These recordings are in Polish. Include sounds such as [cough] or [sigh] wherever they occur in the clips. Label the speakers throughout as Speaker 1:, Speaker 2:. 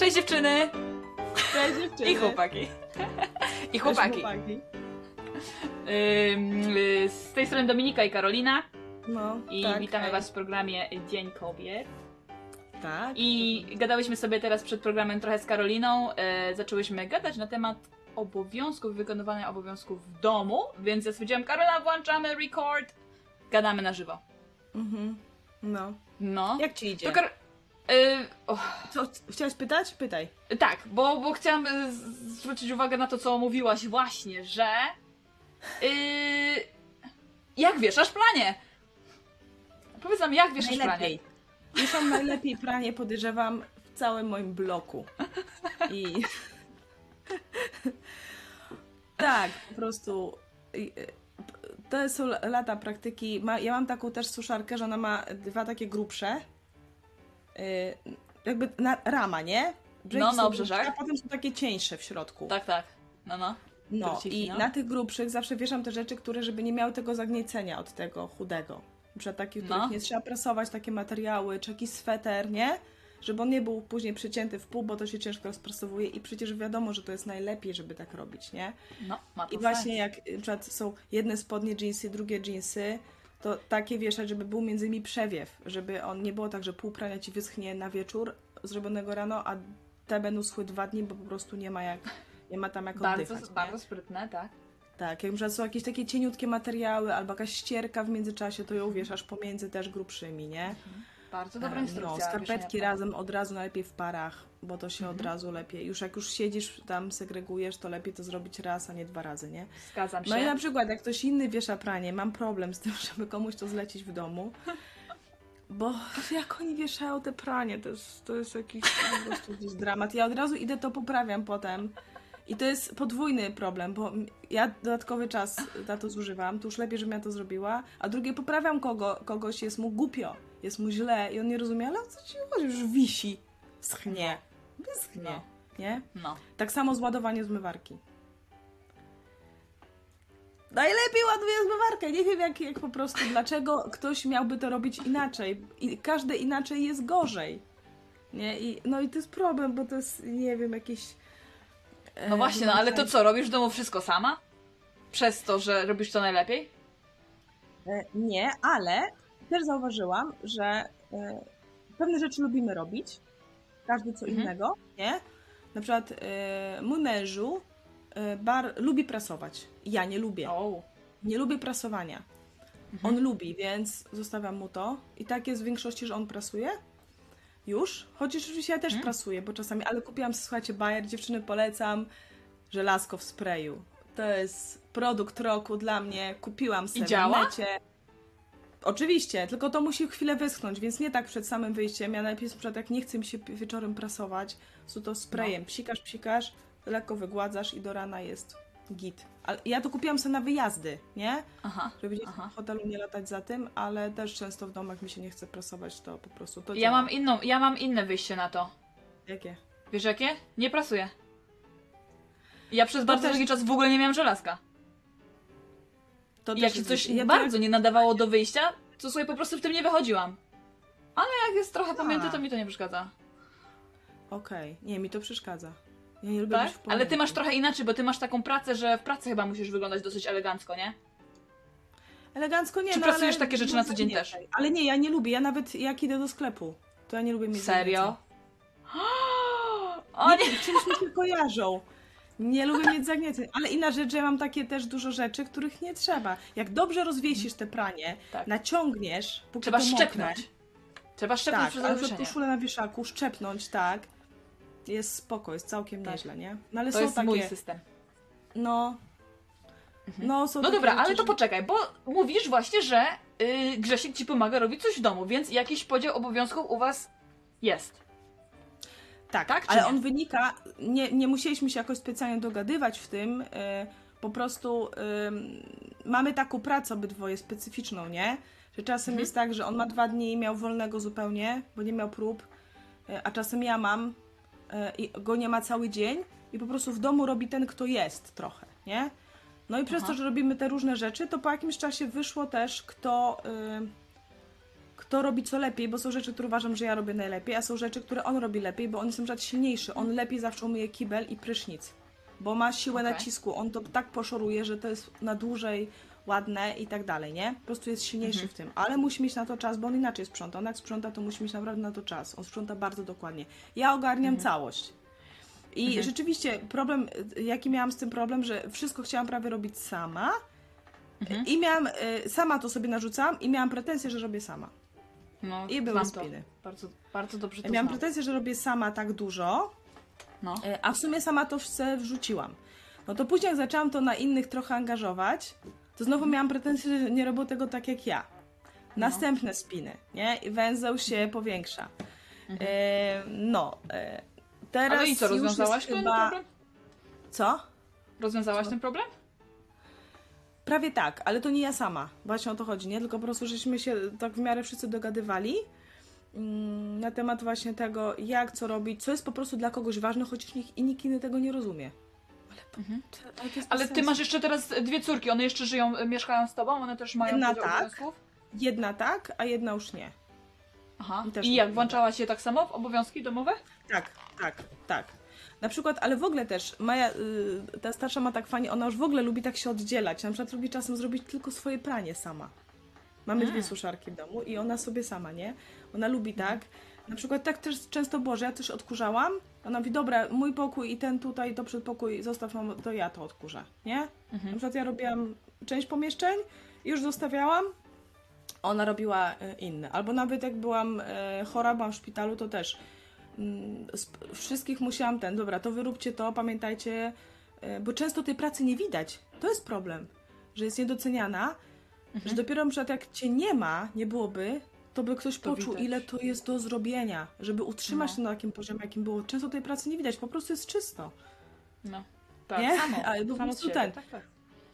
Speaker 1: Cześć dziewczyny!
Speaker 2: Cześć dziewczyny.
Speaker 1: I chłopaki. I chłopaki. Y, Z tej strony Dominika i Karolina
Speaker 2: No,
Speaker 1: i
Speaker 2: tak,
Speaker 1: witamy
Speaker 2: hej.
Speaker 1: Was w programie Dzień Kobiet.
Speaker 2: Tak.
Speaker 1: I gadałyśmy sobie teraz przed programem trochę z Karoliną. E, zaczęłyśmy gadać na temat obowiązków, wykonywania obowiązków w domu, więc ja stwierdziłam, Karola, włączamy record, gadamy na żywo.
Speaker 2: Mhm. No.
Speaker 1: No.
Speaker 2: Jak ci idzie?
Speaker 1: To Kar- y,
Speaker 2: Co, chciałaś pytać? Pytaj.
Speaker 1: tak, bo, bo chciałam y, zwrócić uwagę na to, co mówiłaś właśnie, że y, jak wieszasz planie? Powiedz nam, jak wieszasz planie?
Speaker 2: Najlepiej. Wieszam najlepiej pranie, podejrzewam, w całym moim bloku. I... [laughs] tak, po prostu... i- To są lata praktyki. Ja mam taką też suszarkę, że ona ma dwa takie grubsze. Y, Jakby na, rama, nie? Brzegi
Speaker 1: No,
Speaker 2: grubsze,
Speaker 1: obrzeżach.
Speaker 2: A potem są takie cieńsze w środku.
Speaker 1: Tak, tak. No, no.
Speaker 2: No i
Speaker 1: no.
Speaker 2: na tych grubszych zawsze wieszam te rzeczy, które żeby nie miały tego zagniecenia od tego chudego. Przykład takich, których
Speaker 1: No.
Speaker 2: nie trzeba presować, takie materiały, czy jakiś sweter, nie? Żeby on nie był później przycięty w pół, bo to się ciężko rozprasowuje i przecież wiadomo, że to jest najlepiej, żeby tak robić, nie?
Speaker 1: No, ma to
Speaker 2: I właśnie
Speaker 1: sens.
Speaker 2: jak na przykład są jedne spodnie jeansy, drugie jeansy, to takie wieszać, żeby był między nimi przewiew, żeby on nie było tak, że pół prania ci wyschnie na wieczór zrobionego rano, a te będą schły dwa dni, bo po prostu nie ma jak, nie ma tam jak
Speaker 1: Bardzo,
Speaker 2: oddychać. nie?
Speaker 1: bardzo sprytne, tak.
Speaker 2: Tak, jak przykład są jakieś takie cieniutkie materiały albo jakaś ścierka w międzyczasie, to ją wieszasz pomiędzy też grubszymi, nie?
Speaker 1: Bardzo dobra
Speaker 2: E,
Speaker 1: instrukcja.
Speaker 2: No, skarpetki razem od razu najlepiej w parach, bo to się od
Speaker 1: Mhm.
Speaker 2: razu lepiej. Już jak już siedzisz tam, segregujesz, to lepiej to zrobić raz, a nie dwa razy, nie?
Speaker 1: Zgadzam się.
Speaker 2: No i na przykład jak ktoś inny wiesza pranie, mam problem z tym, [laughs] żeby komuś to zlecić w domu. Bo [laughs] jak oni wieszają te pranie, to jest, to jest jakiś po prostu dramat. Ja od razu idę to poprawiam potem. I to jest podwójny problem, bo ja dodatkowy czas na to zużywam, to już lepiej, żebym ja to zrobiła, a drugie poprawiam kogo, kogoś, jest mu głupio, jest mu źle i on nie rozumie, ale o co ci chodzi, już wisi, schnie, wyschnie,
Speaker 1: No.
Speaker 2: nie?
Speaker 1: No.
Speaker 2: Tak samo z ładowaniem zmywarki. Najlepiej ładuję zmywarkę. Nie wiem, jak, jak po prostu, dlaczego ktoś miałby to robić inaczej. I każde inaczej jest gorzej. Nie? I, no i to jest problem, bo to jest, nie wiem, jakieś...
Speaker 1: No właśnie, no ale to co, robisz w domu wszystko sama? Przez to, że robisz to najlepiej?
Speaker 2: E, Nie, ale też zauważyłam, że e, pewne rzeczy lubimy robić. Każdy co
Speaker 1: Mhm.
Speaker 2: innego, nie? Na przykład e, mój mężu bar, lubi prasować. Ja nie lubię.
Speaker 1: O.
Speaker 2: Nie lubię prasowania.
Speaker 1: Mhm.
Speaker 2: On lubi, więc zostawiam mu to. I tak jest w większości, że on prasuje. Już. Chociaż oczywiście ja też
Speaker 1: Mhm.
Speaker 2: prasuję, bo czasami, ale kupiłam, słuchajcie, Bayer, dziewczyny polecam, żelazko w sprayu. To jest produkt roku dla mnie. Kupiłam sobie
Speaker 1: działa?
Speaker 2: w necie. Oczywiście, tylko to musi chwilę wyschnąć, więc nie tak przed samym wyjściem. Ja najpierw, na przykład, jak nie chce mi się wieczorem prasować, to to sprayem psikasz, psikasz, lekko wygładzasz i do rana jest git. Ale ja to kupiłam sobie na wyjazdy, nie?
Speaker 1: Aha.
Speaker 2: Żeby gdzieś
Speaker 1: Aha.
Speaker 2: w hotelu nie latać za tym, ale też często w domach mi się nie chce prasować, to po prostu to
Speaker 1: Ja
Speaker 2: działa.
Speaker 1: mam inną, ja mam inne wyjście na to.
Speaker 2: Jakie?
Speaker 1: Wiesz jakie? Nie prasuję. Ja przez bardzo
Speaker 2: też-
Speaker 1: długi czas w ogóle nie miałam żelazka.
Speaker 2: To
Speaker 1: I jak się coś
Speaker 2: ja to
Speaker 1: bardzo nie nadawało do wyjścia, to sobie po prostu w tym nie wychodziłam. Ale jak jest trochę pomięty,
Speaker 2: A.
Speaker 1: to mi to nie przeszkadza.
Speaker 2: Okej, nie, mi to przeszkadza. Ja nie lubię
Speaker 1: Tak?
Speaker 2: być w
Speaker 1: Ale ty masz trochę inaczej, bo ty masz taką pracę, że w pracy chyba musisz wyglądać dosyć elegancko, nie?
Speaker 2: Elegancko nie,
Speaker 1: Czy
Speaker 2: no,
Speaker 1: pracujesz
Speaker 2: ale
Speaker 1: takie rzeczy na co dzień też?
Speaker 2: zagniecaj. Ale nie, ja nie lubię, ja nawet jak idę do sklepu, to ja nie lubię mieć
Speaker 1: Serio? [gasps] O nie!
Speaker 2: Nie, [laughs] czymś mi się kojarzą. Nie lubię mieć zagnieceń, ale inna rzecz, że ja mam takie też dużo rzeczy, których nie trzeba. Jak dobrze rozwiesisz te pranie,
Speaker 1: Tak.
Speaker 2: naciągniesz, póki
Speaker 1: Trzeba
Speaker 2: to
Speaker 1: szczepnąć.
Speaker 2: Mokre,
Speaker 1: Trzeba szczepnąć
Speaker 2: tak,
Speaker 1: przez zawieszenie.
Speaker 2: koszulę na wieszaku, szczepnąć, tak, jest spoko, jest całkiem
Speaker 1: Tak.
Speaker 2: nieźle, nie? No ale
Speaker 1: To
Speaker 2: są
Speaker 1: jest
Speaker 2: takie,
Speaker 1: mój system.
Speaker 2: no, no są
Speaker 1: No dobra,
Speaker 2: rzeczy,
Speaker 1: ale to poczekaj, bo mówisz właśnie, że yy, Grzesiek ci pomaga robić coś w domu, więc jakiś podział obowiązków u was jest.
Speaker 2: Tak,
Speaker 1: Tak,
Speaker 2: ale
Speaker 1: nie?
Speaker 2: on wynika, nie, nie musieliśmy się jakoś specjalnie dogadywać w tym, y, po prostu y, mamy taką pracę obydwoje specyficzną, nie? Że czasem
Speaker 1: Mhm.
Speaker 2: jest tak, że on ma dwa dni i miał wolnego zupełnie, bo nie miał prób, y, a czasem ja mam i go nie ma cały dzień i po prostu w domu robi ten, kto jest trochę, nie? No i przez
Speaker 1: Aha.
Speaker 2: to, że robimy te różne rzeczy, to po jakimś czasie wyszło też, kto, y, kto robi co lepiej, bo są rzeczy, które uważam, że ja robię najlepiej, a są rzeczy, które on robi lepiej, bo on jest na przykład silniejszy. On lepiej zawsze umyje kibel i prysznic, bo ma siłę
Speaker 1: Okej.
Speaker 2: nacisku. On to tak poszoruje, że to jest na dłużej ładne i tak dalej, nie? Po prostu jest silniejszy w tym, ale musi mieć na to czas, bo on inaczej sprząta. On jak sprząta, to musi mieć naprawdę na to czas. On sprząta bardzo dokładnie. Ja ogarniam całość. I rzeczywiście problem, jaki miałam z tym problem, że wszystko chciałam prawie robić sama i miałam, y, sama to sobie narzucałam i miałam pretensje, że robię sama.
Speaker 1: No,
Speaker 2: I były
Speaker 1: znam to.
Speaker 2: spiny.
Speaker 1: Bardzo, bardzo dobrze to
Speaker 2: miałam
Speaker 1: znam.
Speaker 2: pretensje, że robię sama tak dużo,
Speaker 1: No.
Speaker 2: y, a w sumie sama to wrzuciłam. No to później jak zaczęłam to na innych trochę angażować, to znowu miałam pretensje, że nie robią tego tak jak ja. Następne spiny, nie? I węzeł się powiększa. E, no, e, teraz
Speaker 1: Ale i co, rozwiązałaś ten
Speaker 2: chyba...
Speaker 1: problem?
Speaker 2: Co?
Speaker 1: Rozwiązałaś ten problem?
Speaker 2: Prawie tak, ale to nie ja sama. Właśnie o to chodzi, nie? Tylko po prostu żeśmy się tak w miarę wszyscy dogadywali mm, na temat właśnie tego, jak, co robić, co jest po prostu dla kogoś ważne, chociaż nikt, i nikt inny tego nie rozumie. To, ale, to
Speaker 1: ty masz jeszcze teraz dwie córki, one jeszcze żyją, mieszkają z tobą, one też mają
Speaker 2: Jedna tak.
Speaker 1: obowiązków?
Speaker 2: Jedna tak, a jedna już nie.
Speaker 1: Aha.
Speaker 2: I też
Speaker 1: I jak,
Speaker 2: wiem.
Speaker 1: włączałaś się tak samo w obowiązki domowe?
Speaker 2: Tak, tak, tak. Na przykład, ale w ogóle też, Maja, y, ta starsza ma tak fajnie, ona już w ogóle lubi tak się oddzielać. Na przykład lubi czasem zrobić tylko swoje pranie sama. Mamy dwie suszarki w domu i ona sobie sama, nie? Ona lubi tak. Na przykład tak też często było, że ja coś odkurzałam, ona mówi, dobra, mój pokój i ten tutaj, to przedpokój zostaw, mam, to ja to odkurzę, nie? Na przykład ja robiłam część pomieszczeń już zostawiałam, ona robiła e, inne. Albo nawet jak byłam e, chora, byłam w szpitalu, to też mm, wszystkich musiałam ten, dobra, to wyróbcie to, pamiętajcie, e, bo często tej pracy nie widać. To jest problem, że jest niedoceniana, że dopiero na przykład jak cię nie ma, nie byłoby, to by ktoś
Speaker 1: To
Speaker 2: poczuł,
Speaker 1: widać.
Speaker 2: ile to jest do zrobienia, żeby utrzymać
Speaker 1: No.
Speaker 2: to na takim poziomie, jakim było. Często tej pracy nie widać, po prostu jest czysto.
Speaker 1: No. Tak,
Speaker 2: Nie?
Speaker 1: samo. [laughs]
Speaker 2: Ale po prostu
Speaker 1: siebie.
Speaker 2: ten.
Speaker 1: Tak, tak.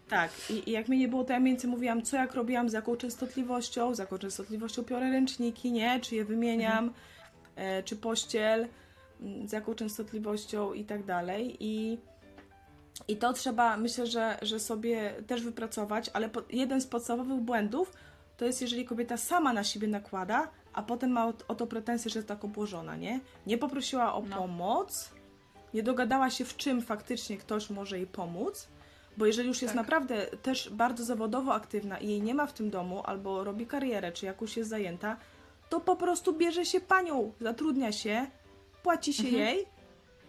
Speaker 2: Tak, i, i jak mnie nie było, to ja mniej więcej mówiłam, co jak robiłam, z jaką częstotliwością, z jaką częstotliwością piorę ręczniki, nie? Czy je wymieniam, e, czy pościel, z jaką częstotliwością i tak dalej. I, i to trzeba, myślę, że, że sobie też wypracować, ale po, jeden z podstawowych błędów to jest, jeżeli kobieta sama na siebie nakłada, a potem ma o, to pretensję, że jest tak obłożona, nie? Nie poprosiła o
Speaker 1: No.
Speaker 2: pomoc, nie dogadała się, w czym faktycznie ktoś może jej pomóc, bo jeżeli już jest
Speaker 1: Tak.
Speaker 2: naprawdę też bardzo zawodowo aktywna i jej nie ma w tym domu, albo robi karierę, czy jakoś jest zajęta, to po prostu bierze się panią, zatrudnia się, płaci się jej.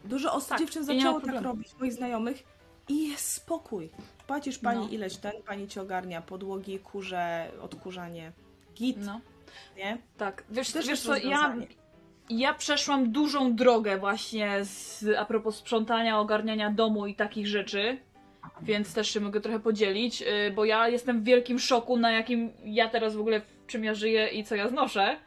Speaker 2: Dużo osób,
Speaker 1: Tak,
Speaker 2: dziewczyn zaczęło tak robić, moich znajomych, i jest spokój. Płacisz pani
Speaker 1: No.
Speaker 2: ileś ten, pani ci ogarnia podłogi, kurze, odkurzanie, git,
Speaker 1: No.
Speaker 2: nie?
Speaker 1: Tak, wiesz,
Speaker 2: Też
Speaker 1: wiesz co, ja,
Speaker 2: rozwiązanie.
Speaker 1: ja przeszłam dużą drogę właśnie z, a propos sprzątania, ogarniania domu i takich rzeczy, więc też się mogę trochę podzielić, y, bo ja jestem w wielkim szoku, na jakim ja teraz w ogóle, w czym ja żyję i co ja znoszę,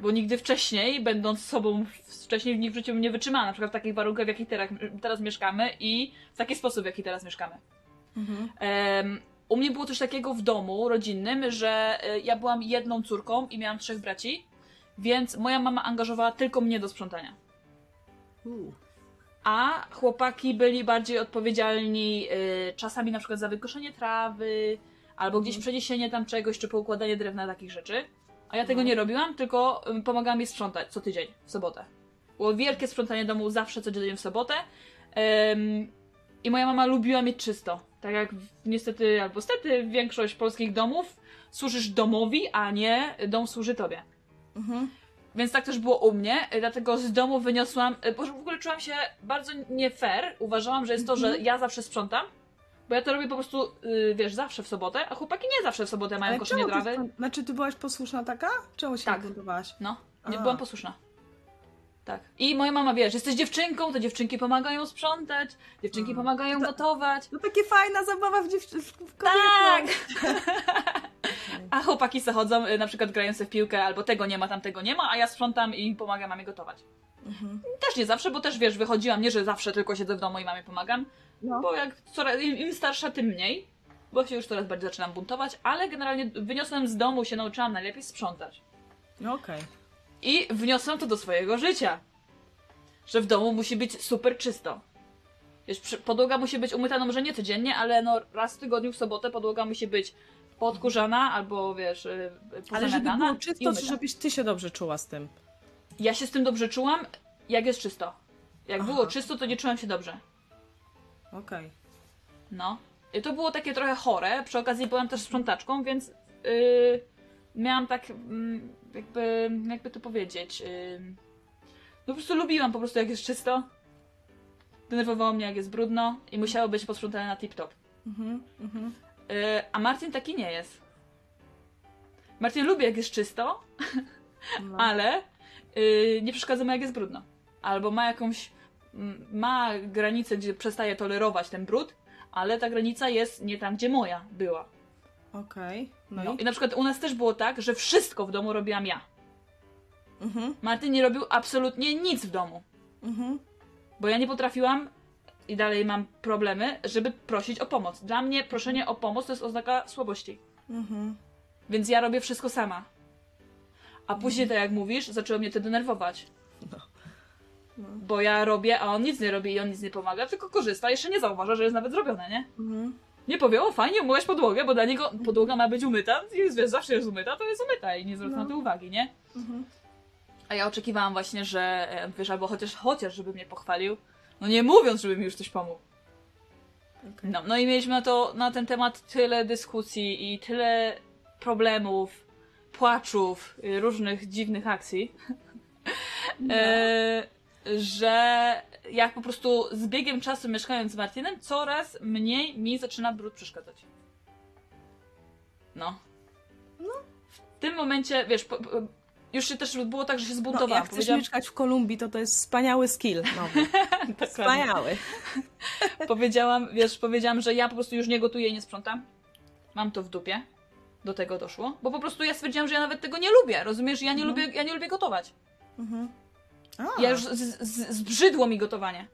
Speaker 1: bo nigdy wcześniej, będąc sobą wcześniej w nich w życiu nie wytrzymałam, na przykład w takich warunkach, w jakich teraz, teraz mieszkamy i w taki sposób, w jaki teraz mieszkamy. Em, u mnie było coś takiego w domu rodzinnym, że e, ja byłam jedną córką i miałam trzech braci, więc moja mama angażowała tylko mnie do sprzątania. A chłopaki byli bardziej odpowiedzialni y, czasami na przykład za wykoszenie trawy, albo gdzieś przeniesienie tam czegoś, czy poukładanie drewna, takich rzeczy. A ja tego
Speaker 2: No.
Speaker 1: nie robiłam, tylko pomagałam jej sprzątać co tydzień, w sobotę. Było wielkie sprzątanie domu zawsze codziennie w sobotę. I moja mama lubiła mieć czysto. Tak jak niestety, albo stety, większość polskich domów służysz domowi, a nie dom służy tobie.
Speaker 2: Mhm.
Speaker 1: Więc tak też było u mnie, y, dlatego z domu wyniosłam, y, bo w ogóle czułam się bardzo nie fair. Uważałam, że jest to, że
Speaker 2: Mhm.
Speaker 1: ja zawsze sprzątam, bo ja to robię po prostu, y, wiesz, zawsze w sobotę, a chłopaki nie zawsze w sobotę mają koszenie
Speaker 2: ty
Speaker 1: trawy.
Speaker 2: sprząt- Znaczy, ty byłaś posłuszna taka? Czemu się
Speaker 1: Tak.
Speaker 2: buntowałaś?
Speaker 1: No, nie byłam posłuszna. Tak. I moja mama, wiesz, jesteś dziewczynką, to dziewczynki pomagają sprzątać, dziewczynki
Speaker 2: A.
Speaker 1: pomagają
Speaker 2: To-
Speaker 1: gotować.
Speaker 2: No takie fajna zabawa w dziewczynach.
Speaker 1: Tak! [laughs] A chłopaki se chodzą, y, na przykład grają sobie w piłkę, albo tego nie ma, tamtego nie ma, a ja sprzątam i pomagam mamie gotować.
Speaker 2: Mhm.
Speaker 1: Też nie zawsze, bo też wiesz, wychodziłam, nie, że zawsze tylko siedzę w domu i mamie pomagam,
Speaker 2: No.
Speaker 1: bo jak coraz, im, im starsza, tym mniej, bo się już coraz bardziej zaczynam buntować, ale generalnie wyniosłem z domu, się nauczyłam najlepiej sprzątać.
Speaker 2: No okej.
Speaker 1: I wniosłem to do swojego życia. Że w domu musi być super czysto. Wiesz, podłoga musi być umyta, no może nie codziennie, ale no raz w tygodniu w sobotę podłoga musi być podkurzana albo wiesz, y,
Speaker 2: Ale żeby było czysto, czy żebyś ty się dobrze czuła z tym?
Speaker 1: Ja się z tym dobrze czułam, jak jest czysto. Jak
Speaker 2: Aha.
Speaker 1: było czysto, to nie czułam się dobrze.
Speaker 2: Okej.
Speaker 1: No. I to było takie trochę chore. Przy okazji byłam też sprzątaczką, więc yy, miałam tak, mm, jakby, jakby to powiedzieć. Yy, no po prostu lubiłam po prostu, jak jest czysto. Denerwowało mnie, jak jest brudno i musiało być posprzątane na tip-top.
Speaker 2: Mhm, mhm.
Speaker 1: Yy, a Martin taki nie jest. Martin lubi, jak jest czysto,
Speaker 2: No. [laughs]
Speaker 1: ale yy, nie przeszkadza mu, jak jest brudno. Albo ma jakąś. ma granicę, gdzie przestaje tolerować ten brud, ale ta granica jest nie tam, gdzie moja była.
Speaker 2: Okej. No,
Speaker 1: No.
Speaker 2: i?
Speaker 1: I na przykład u nas też było tak, że wszystko w domu robiłam ja.
Speaker 2: Mhm,
Speaker 1: Martin nie robił absolutnie nic w domu,
Speaker 2: mhm.
Speaker 1: bo ja nie potrafiłam i dalej mam problemy, żeby prosić o pomoc. Dla mnie proszenie o pomoc to jest oznaka słabości.
Speaker 2: Mhm.
Speaker 1: Więc ja robię wszystko sama. A później, tak jak mówisz, zaczęło mnie to denerwować.
Speaker 2: No. No.
Speaker 1: Bo ja robię, a on nic nie robi i on nic nie pomaga, tylko korzysta, jeszcze nie zauważa, że jest nawet zrobione, nie?
Speaker 2: Mhm.
Speaker 1: Nie powie, o fajnie, umyłeś podłogę, bo dla niego podłoga ma być umyta, i wiesz, zawsze jest umyta, to jest umyta i nie zwraca
Speaker 2: No.
Speaker 1: na to uwagi, nie?
Speaker 2: Mhm.
Speaker 1: A ja oczekiwałam właśnie, że e, wiesz, albo chociaż, chociaż żeby mnie pochwalił, no nie mówiąc, żeby mi już coś pomógł.
Speaker 2: Okej.
Speaker 1: No, no i mieliśmy na, to, na ten temat tyle dyskusji i tyle problemów, płaczów, y, różnych dziwnych akcji, [laughs]
Speaker 2: No.
Speaker 1: e, że jak po prostu z biegiem czasu mieszkając z Martinem, coraz mniej mi zaczyna brud przeszkadzać. No.
Speaker 2: No.
Speaker 1: W tym momencie, wiesz, po, po, już się też było tak, że się
Speaker 2: No,
Speaker 1: zbuntowałam.
Speaker 2: jak chcesz
Speaker 1: Powiedziałam-
Speaker 2: mieszkać w Kolumbii, to to jest wspaniały skill. [laughs] Wspaniały. [laughs]
Speaker 1: powiedziałam, wiesz, powiedziałam, że ja po prostu już nie gotuję i nie sprzątam. Mam to w dupie. Do tego doszło. Bo po prostu ja stwierdziłam, że ja nawet tego nie lubię. Rozumiesz? Ja nie,
Speaker 2: Mhm.
Speaker 1: lubię, ja nie lubię gotować.
Speaker 2: Mhm. A,
Speaker 1: Ja już z, z, zbrzydło mi gotowanie.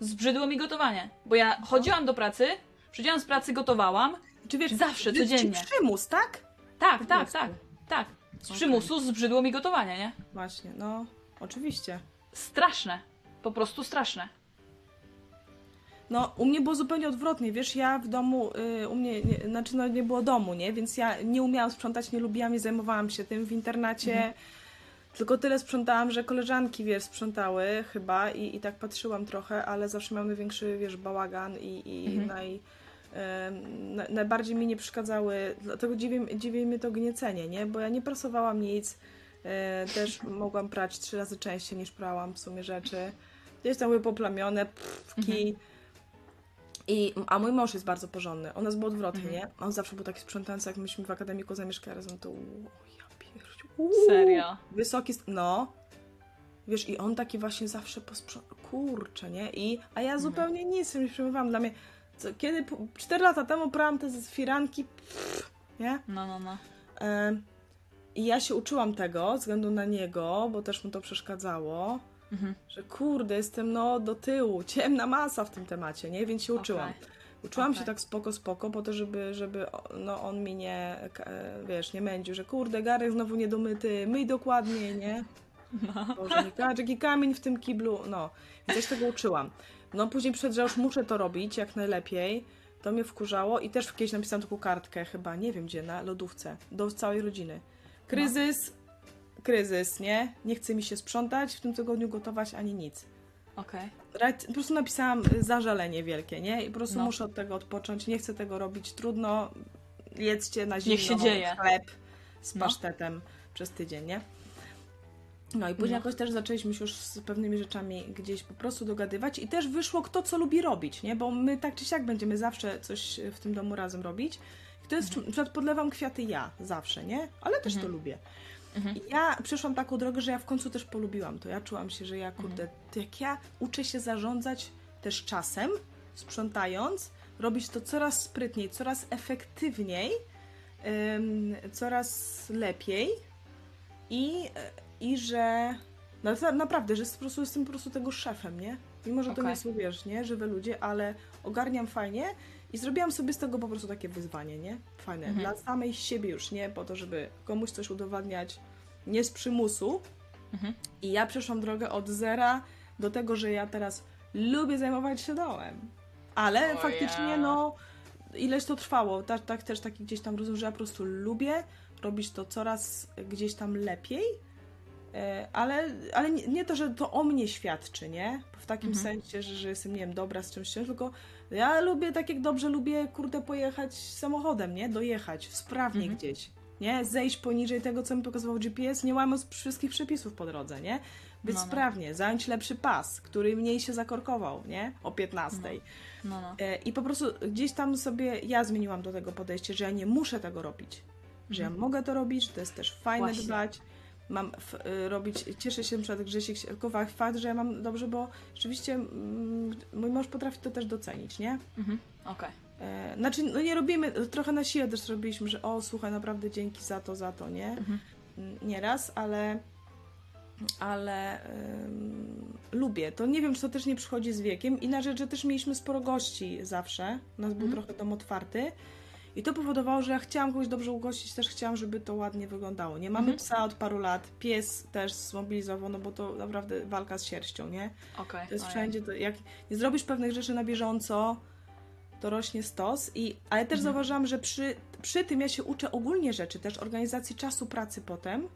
Speaker 1: Zbrzydło mi gotowanie. Bo ja chodziłam do pracy, przychodziłam z pracy, gotowałam.
Speaker 2: Czy wiesz,
Speaker 1: zawsze,
Speaker 2: jest ci
Speaker 1: codziennie.
Speaker 2: przymus, tak?
Speaker 1: Tak, tak, tak, tak. Z
Speaker 2: Okej.
Speaker 1: przymusu zbrzydło mi gotowanie, nie?
Speaker 2: Właśnie, no, oczywiście.
Speaker 1: Straszne. Po prostu straszne.
Speaker 2: No, u mnie było zupełnie odwrotnie, wiesz, ja w domu, y, u mnie, nie, znaczy no nie było domu, nie, więc ja nie umiałam sprzątać, nie lubiłam, nie zajmowałam się tym w internacie, tylko tyle sprzątałam, że koleżanki, wiesz, sprzątały chyba i, i tak patrzyłam trochę, ale zawsze miałam największy, wiesz, bałagan i, i
Speaker 1: Mhm.
Speaker 2: naj, na, najbardziej mi nie przeszkadzały, dlatego dziwi, dziwi mnie to gniecenie, nie, bo ja nie prasowałam nic, e, też mogłam prać trzy razy częściej niż prałam w sumie rzeczy, gdzieś tam były poplamione, pfki, i, a mój mąż jest bardzo porządny. U nas było odwrotnie,
Speaker 1: Mhm.
Speaker 2: nie? On zawsze był taki sprzątający, jak myśmy w akademiku zamieszkali razem, to pierdziu. Uuu.
Speaker 1: Serio.
Speaker 2: Wysoki, no. Wiesz, i on taki właśnie zawsze posprzątał. Kurczę, nie? I, a ja zupełnie nic nie przejmowałam. Dla mnie, co, kiedy, cztery lata temu prałam te firanki, pff, nie?
Speaker 1: No, no, no.
Speaker 2: I ja się uczyłam tego, względu na niego, bo też mu to przeszkadzało,
Speaker 1: Mhm.
Speaker 2: że kurde, jestem no do tyłu, ciemna masa w tym temacie, nie? Więc się uczyłam.
Speaker 1: Okej.
Speaker 2: Uczyłam
Speaker 1: Okej.
Speaker 2: się tak spoko, spoko, po to, żeby, żeby no, on mi nie, wiesz, nie mędził, że kurde, garek znowu niedomyty, myj dokładniej, nie? [laughs] Boże, nie jaki kamień w tym kiblu, no. Więc ja się tego uczyłam. No później przed, że już muszę to robić jak najlepiej, to mnie wkurzało i też kiedyś napisałam taką kartkę chyba, nie wiem gdzie, na lodówce, do całej rodziny. Kryzys, kryzys, nie? Nie chce mi się sprzątać, w tym tygodniu gotować ani nic.
Speaker 1: Okej.
Speaker 2: Right, po prostu napisałam y, zażalenie wielkie, nie? I po prostu
Speaker 1: No.
Speaker 2: muszę od tego odpocząć, nie chcę tego robić, trudno, jedzcie na zimno
Speaker 1: Niech się dzieje.
Speaker 2: chleb z
Speaker 1: No.
Speaker 2: pasztetem przez tydzień, nie? No i później
Speaker 1: No.
Speaker 2: jakoś też zaczęliśmy się już z pewnymi rzeczami gdzieś po prostu dogadywać i też wyszło kto co lubi robić, nie? Bo my tak czy siak będziemy zawsze coś w tym domu razem robić. I to jest,
Speaker 1: Mhm.
Speaker 2: na przykład podlewam kwiaty ja zawsze, nie? Ale też to
Speaker 1: Mhm.
Speaker 2: lubię.
Speaker 1: Mhm.
Speaker 2: Ja przeszłam taką drogę, że ja w końcu też polubiłam to. Ja czułam się, że ja,
Speaker 1: Mhm.
Speaker 2: kurde, to jak ja uczę się zarządzać też czasem, sprzątając, robić to coraz sprytniej, coraz efektywniej, ym, coraz lepiej i, i że no, to naprawdę, że jest po prostu, jestem po prostu tego szefem, nie? Mimo, że to
Speaker 1: Okej.
Speaker 2: nie są, wiesz, nie? Żywe ludzie, ale ogarniam fajnie i zrobiłam sobie z tego po prostu takie wyzwanie, nie? Fajne.
Speaker 1: Mhm.
Speaker 2: Dla samej siebie już, nie? Po to, żeby komuś coś udowadniać nie z przymusu.
Speaker 1: Mhm.
Speaker 2: I ja przeszłam drogę od zera do tego, że ja teraz lubię zajmować się dołem. Ale faktycznie, no, ileś to trwało. Tak, tak też taki gdzieś tam rozumiem, że ja po prostu lubię robić to coraz gdzieś tam lepiej. E, ale, ale nie, nie to, że to o mnie świadczy, nie? W takim
Speaker 1: Mhm.
Speaker 2: sensie, że, że jestem, nie wiem, dobra z czymś, tylko ja lubię tak jak dobrze lubię, kurde, pojechać samochodem, nie? Dojechać sprawnie
Speaker 1: Mhm.
Speaker 2: gdzieś, nie? Zejść poniżej tego, co mi pokazywał GPS, nie łamiąc wszystkich przepisów po drodze, nie? Być
Speaker 1: No, no.
Speaker 2: sprawnie, zająć lepszy pas, który mniej się zakorkował, nie? O 15.
Speaker 1: No, no.
Speaker 2: E, I po prostu gdzieś tam sobie ja zmieniłam do tego podejście, że ja nie muszę tego robić. Że ja mogę to robić, że to jest też fajne
Speaker 1: Właśnie.
Speaker 2: dbać. Mam y, robić, cieszę się na przykład Grzesiek Sielkowa, fakt, że ja mam dobrze, bo rzeczywiście mm, mój mąż potrafi to też docenić, nie?
Speaker 1: Mhm. Okej.
Speaker 2: E, znaczy, no nie robimy, trochę na siłę też robiliśmy, że o, słuchaj, naprawdę dzięki za to, za to, nie?
Speaker 1: Mhm.
Speaker 2: Mm, Nieraz, ale ale lubię. To nie wiem, czy to też nie przychodzi z wiekiem. Inna rzecz, że też mieliśmy sporo gości zawsze. U nas był
Speaker 1: Mhm.
Speaker 2: trochę dom otwarty. I to powodowało, że ja chciałam kogoś dobrze ugościć, też chciałam, żeby to ładnie wyglądało. Nie mamy
Speaker 1: Mhm.
Speaker 2: psa od paru lat, pies też zmobilizował, no bo to naprawdę walka z sierścią, nie?
Speaker 1: Okej.
Speaker 2: To jest wszędzie, to jak nie zrobisz pewnych rzeczy na bieżąco, to rośnie stos. I, ale też
Speaker 1: Mhm.
Speaker 2: zauważyłam, że przy, przy tym ja się uczę ogólnie rzeczy, też organizacji czasu pracy potem.